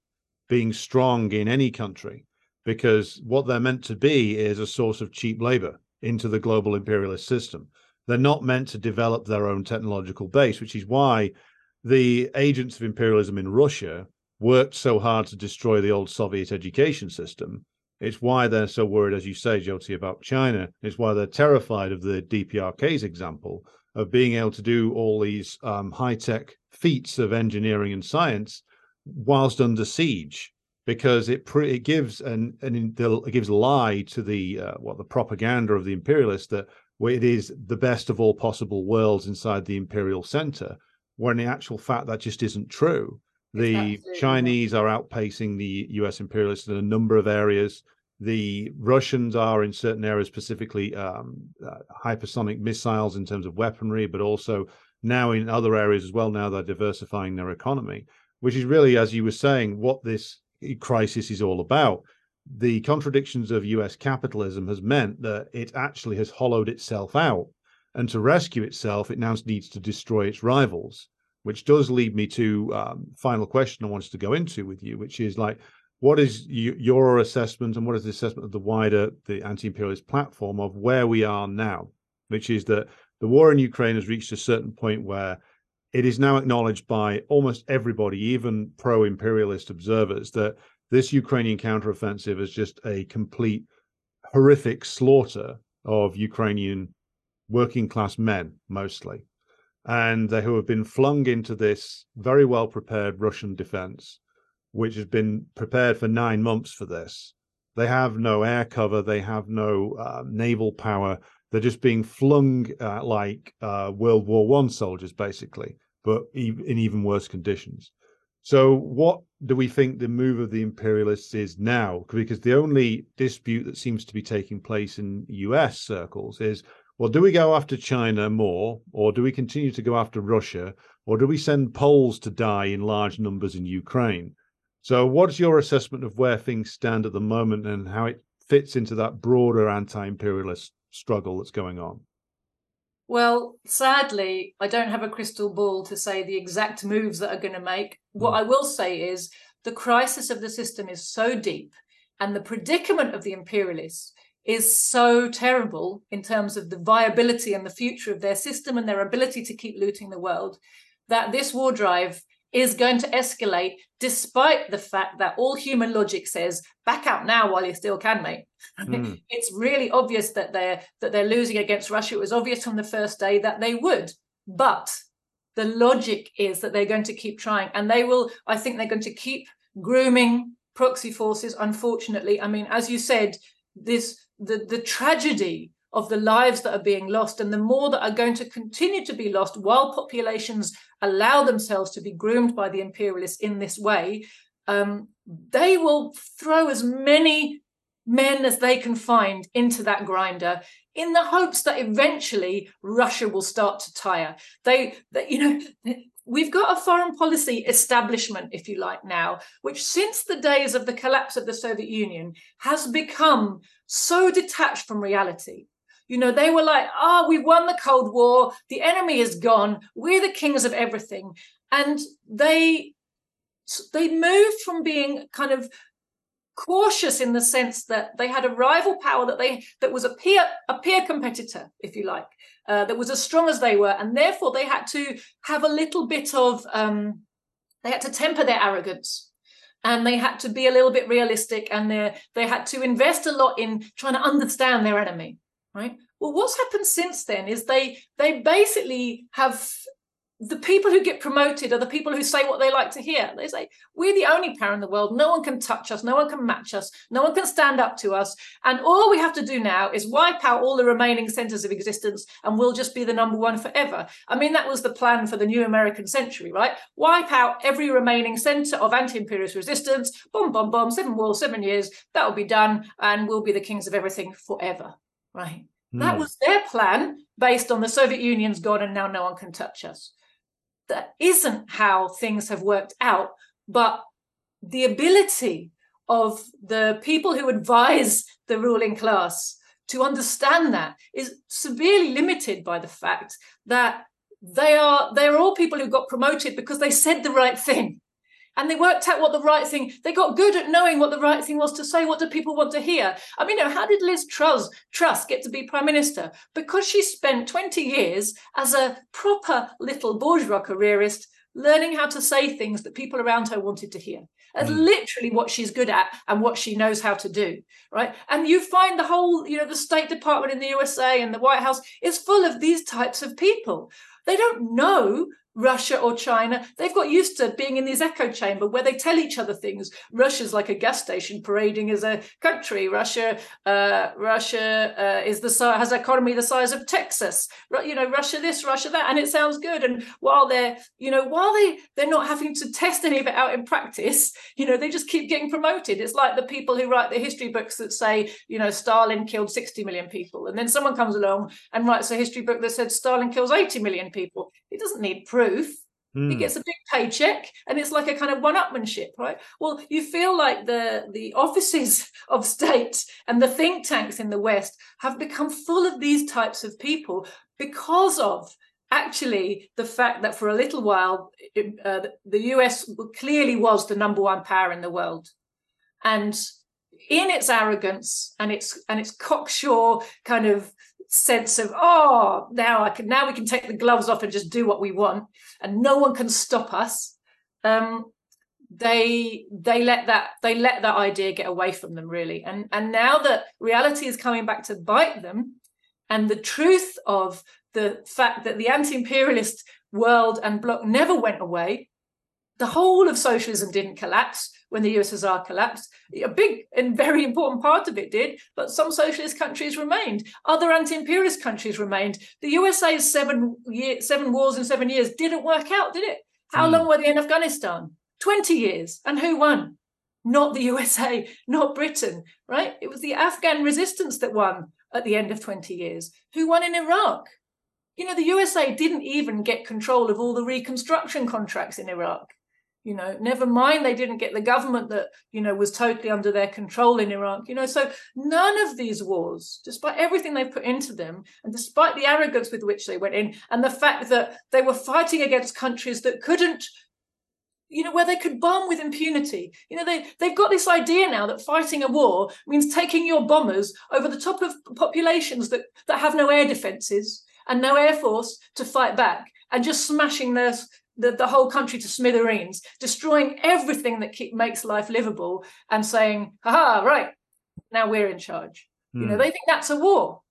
being strong in any country because what they're meant to be is a source of cheap labor into the global imperialist system. They're not meant to develop their own technological base, which is why the agents of imperialism in Russia worked so hard to destroy the old Soviet education system. It's why they're so worried, as you say, Joti, about China. It's why they're terrified of the DPRK's example of being able to do all these um, high tech feats of engineering and science whilst under siege because it pre- it gives an, an it gives lie to the uh, what the propaganda of the imperialists that it is the best of all possible worlds inside the imperial center when in actual fact that just isn't true. The chinese are outpacing the us imperialists in a number of areas the russians are in certain areas specifically um, uh, hypersonic missiles in terms of weaponry but also now in other areas as well. Now they're diversifying their economy, which is really, as you were saying, what this crisis is all about. The contradictions of US capitalism has meant that it actually has hollowed itself out. And to rescue itself, it now needs to destroy its rivals, which does lead me to um, final question I wanted to go into with you, which is like, what is you, your assessment and what is the assessment of the wider the anti-imperialist platform of where we are now, which is that the war in Ukraine has reached a certain point where it is now acknowledged by almost everybody, even pro imperialist observers, that this Ukrainian counteroffensive is just a complete horrific slaughter of Ukrainian working class men, mostly, and they who have been flung into this very well prepared Russian defense, which has been prepared for nine months for this. They have no air cover, they have no uh, naval power, they're just being flung uh, like uh, World War One soldiers, basically, but in even worse conditions. So, what do we think the move of the imperialists is now? Because the only dispute that seems to be taking place in US circles is well, do we go after China more, or do we continue to go after Russia, or do we send Poles to die in large numbers in Ukraine? So, what's your assessment of where things stand at the moment and how it fits into that broader anti imperialist struggle that's going on? Well, sadly, I don't have a crystal ball to say the exact moves that are going to make. What mm. I will say is the crisis of the system is so deep and the predicament of the imperialists is so terrible in terms of the viability and the future of their system and their ability to keep looting the world that this war drive is going to escalate despite the fact that all human logic says back out now while you still can mate. Mm. it's really obvious that they're that they're losing against russia. It was obvious from the first day that they would. But the logic is that they're going to keep trying and they will i think they're going to keep grooming proxy forces unfortunately. I mean as you said this the the tragedy of the lives that are being lost and the more that are going to continue to be lost while populations allow themselves to be groomed by the imperialists in this way, um, they will throw as many men as they can find into that grinder in the hopes that eventually Russia will start to tire. They, they, you know, we've got a foreign policy establishment, if you like, now, which since the days of the collapse of the Soviet Union has become so detached from reality. You know, they were like, ah, oh, we won the Cold War, the enemy is gone, we're the kings of everything. And they they moved from being kind of cautious in the sense that they had a rival power that they that was a peer a peer competitor if you like uh, that was as strong as they were. And therefore they had to have a little bit of um, they had to temper their arrogance. And they had to be a little bit realistic. And they they had to invest a lot in trying to understand their enemy right well what's happened since then is they they basically have the people who get promoted are the people who say what they like to hear. They say, We're the only power in the world. No one can touch us. No one can match us. No one can stand up to us. And all we have to do now is wipe out all the remaining centers of existence and we'll just be the number one forever. I mean, that was the plan for the new American century, right? Wipe out every remaining center of anti imperialist resistance. Boom, boom, boom, seven walls, seven years. That'll be done. And we'll be the kings of everything forever, right? Mm. That was their plan based on the Soviet Union's gone and now no one can touch us that isn't how things have worked out, but the ability of the people who advise the ruling class to understand that is severely limited by the fact that they are they are all people who got promoted because they said the right thing and they worked out what the right thing they got good at knowing what the right thing was to say what do people want to hear. I mean you know, how did liz truss truss get to be prime minister? Because she spent 20 years as a proper little bourgeois careerist learning how to say things that people around her wanted to hear. That's mm. literally what she's good at and what she knows how to do right? And you find the whole you know the state department in the usa and the white house is full of these types of people. They don't know Russia or China, they've got used to being in this echo chamber where they tell each other things. Russia's like a gas station parading as a country. Russia, uh, Russia uh, is the has economy the size of Texas. You know, Russia this, Russia that, and it sounds good. And while they're, you know, while they they're not having to test any of it out in practice, you know, they just keep getting promoted. It's like the people who write the history books that say, you know, Stalin killed 60 million people, and then someone comes along and writes a history book that said Stalin kills 80 million people. It doesn't need proof proof. Mm. He gets a big paycheck, and it's like a kind of one-upmanship, right? Well, you feel like the the offices of state and the think tanks in the West have become full of these types of people because of actually the fact that for a little while uh, the US clearly was the number one power in the world, and in its arrogance and its and its cocksure kind of sense of oh now i can now we can take the gloves off and just do what we want and no one can stop us um they they let that they let that idea get away from them really. And and now that reality is coming back to bite them and the truth of the fact that the anti-imperialist world and bloc never went away the whole of socialism didn't collapse when the USSR collapsed. A big and very important part of it did, but some socialist countries remained. Other anti-imperialist countries remained. The USA's seven year, seven wars in seven years didn't work out, did it? How mm. long were they in Afghanistan? 20 years. And who won? Not the USA, not Britain, right? It was the Afghan resistance that won at the end of 20 years. Who won in Iraq? You know, the USA didn't even get control of all the reconstruction contracts in Iraq you know never mind they didn't get the government that you know was totally under their control in iraq you know so none of these wars despite everything they put into them and despite the arrogance with which they went in and the fact that they were fighting against countries that couldn't you know where they could bomb with impunity you know they they've got this idea now that fighting a war means taking your bombers over the top of populations that that have no air defenses and no air force to fight back and just smashing their the, the whole country to smithereens, destroying everything that keep, makes life livable, and saying, "Ha right, now we're in charge." Mm. You know, hmm. they think that's a war.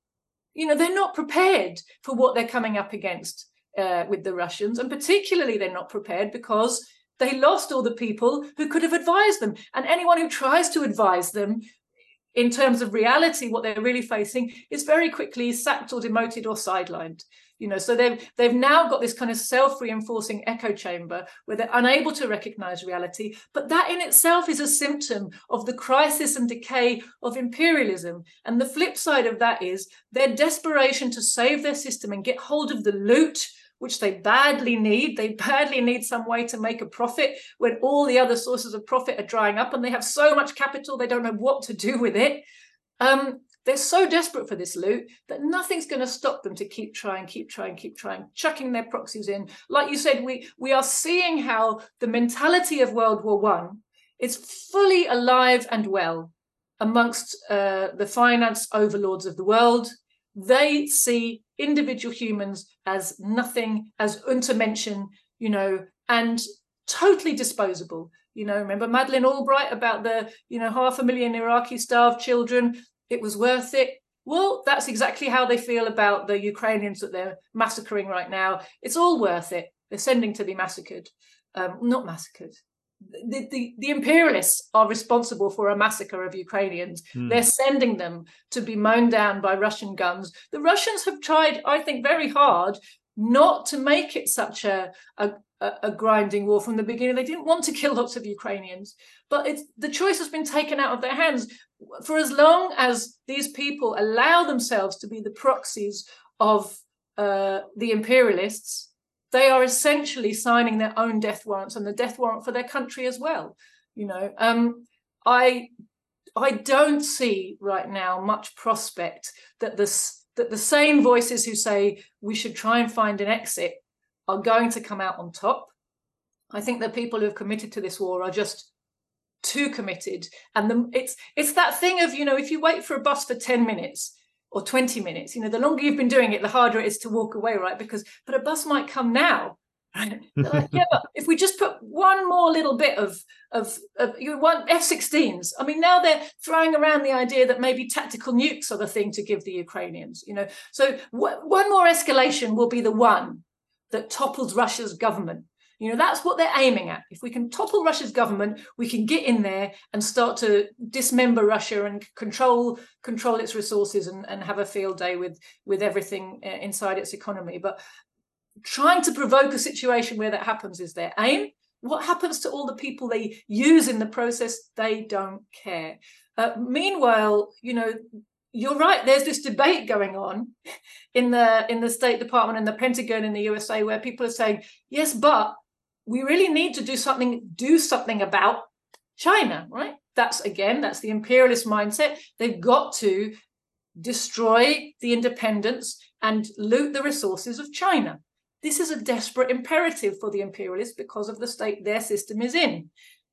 You know, they're not prepared for what they're coming up against uh, with the Russians, and particularly they're not prepared because they lost all the people who could have advised them, and anyone who tries to advise them in terms of reality, what they're really facing is very quickly sacked or demoted or sidelined you know so they've they've now got this kind of self-reinforcing echo chamber where they're unable to recognize reality but that in itself is a symptom of the crisis and decay of imperialism and the flip side of that is their desperation to save their system and get hold of the loot which they badly need. They badly need some way to make a profit when all the other sources of profit are drying up and they have so much capital, they don't know what to do with it. Um, they're so desperate for this loot that nothing's going to stop them to keep trying, keep trying, keep trying, chucking their proxies in. Like you said, we we are seeing how the mentality of World War One is fully alive and well amongst uh, the finance overlords of the world. They see individual humans as nothing, as untermenschen, you know, and totally disposable. You know, remember Madeleine Albright about the, you know, half a million Iraqi starved children it was worth it. Well, that's exactly how they feel about the Ukrainians that they're massacring right now. It's all worth it. They're sending to be massacred, um, not massacred. The, the, the, imperialists are responsible for a massacre of Ukrainians. Mm. They're sending them to be mown down by Russian guns. The Russians have tried, I think, very hard not to make it such a, a, a, grinding war from the beginning. They didn't want to kill lots of Ukrainians, but it's, the choice has been taken out of their hands. For as long as these people allow themselves to be the proxies of uh, the imperialists, they are essentially signing their own death warrants and the death warrant for their country as well. You know, um, I I don't see right now much prospect that this that the same voices who say we should try and find an exit are going to come out on top. I think that people who have committed to this war are just too committed, and the, it's it's that thing of you know if you wait for a bus for ten minutes or 20 minutes you know the longer you've been doing it the harder it is to walk away right? Because but a bus might come now. Right like, yeah but if we just put one more little bit of of, of you want f-16s i mean now they're throwing around the idea that maybe tactical nukes are the thing to give the ukrainians you know? So w- one more escalation will be the one that topples Russia's government. You know, that's what they're aiming at. If we can topple Russia's government, we can get in there and start to dismember Russia and control control its resources and, and have a field day with with everything uh, inside its economy. But trying to provoke a situation where that happens is their aim. What happens to all the people they use in the process? They don't care. Uh, meanwhile, you know, you're right there's this debate going on in the in the state department and the pentagon in the usa where people are saying yes but we really need to do something do something about china right? That's again that's the imperialist mindset. They've got to destroy the independence and loot the resources of china. This is a desperate imperative for the imperialists because of the state their system is in.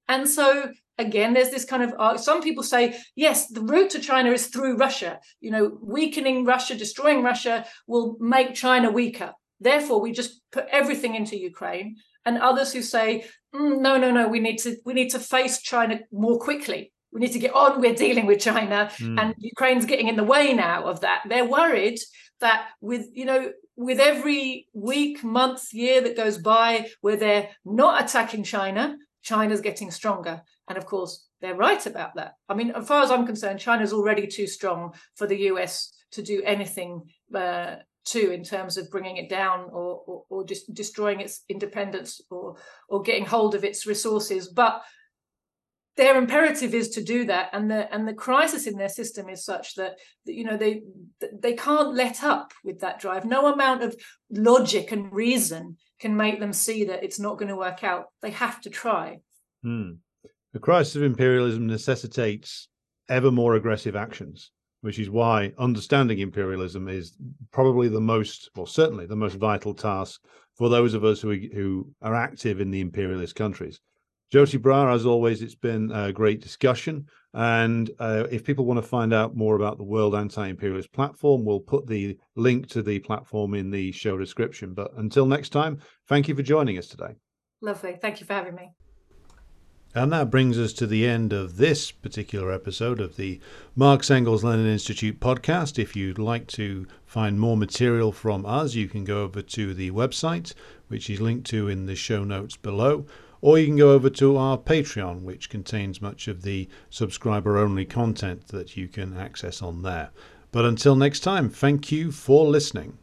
And so again there's this kind of uh, some people say yes the route to china is through russia. You know weakening russia destroying russia will make china weaker. Therefore we just put everything into ukraine and others who say mm, no no no we need to we need to face china more quickly we need to get on We're dealing with china mm. and ukraine's getting in the way now of that they're worried that with you know with every week month year that goes by where they're not attacking china china's getting stronger and of course, they're right about that. I mean, as far as I'm concerned, China's already too strong for the US to do anything uh, to in terms of bringing it down or, or, or just destroying its independence or, or getting hold of its resources. But their imperative is to do that and the and the crisis in their system is such that, you know they they can't let up with that drive no amount of logic and reason can make them see that it's not going to work out they have to try hmm. The crisis of imperialism necessitates ever more aggressive actions, which is why understanding imperialism is probably the most, or certainly the most vital task for those of us who, who are active in the imperialist countries. Joti Brar, as always, it's been a great discussion. And uh, if people want to find out more about the World Anti Imperialist Platform, we'll put the link to the platform in the show description. But until next time, thank you for joining us today. Lovely. Thank you for having me. And that brings us to the end of this particular episode of the Marx Engels Lenin Institute podcast. If you'd like to find more material from us, you can go over to the website, which is linked to in the show notes below, or you can go over to our Patreon, which contains much of the subscriber only content that you can access on there. But until next time, thank you for listening.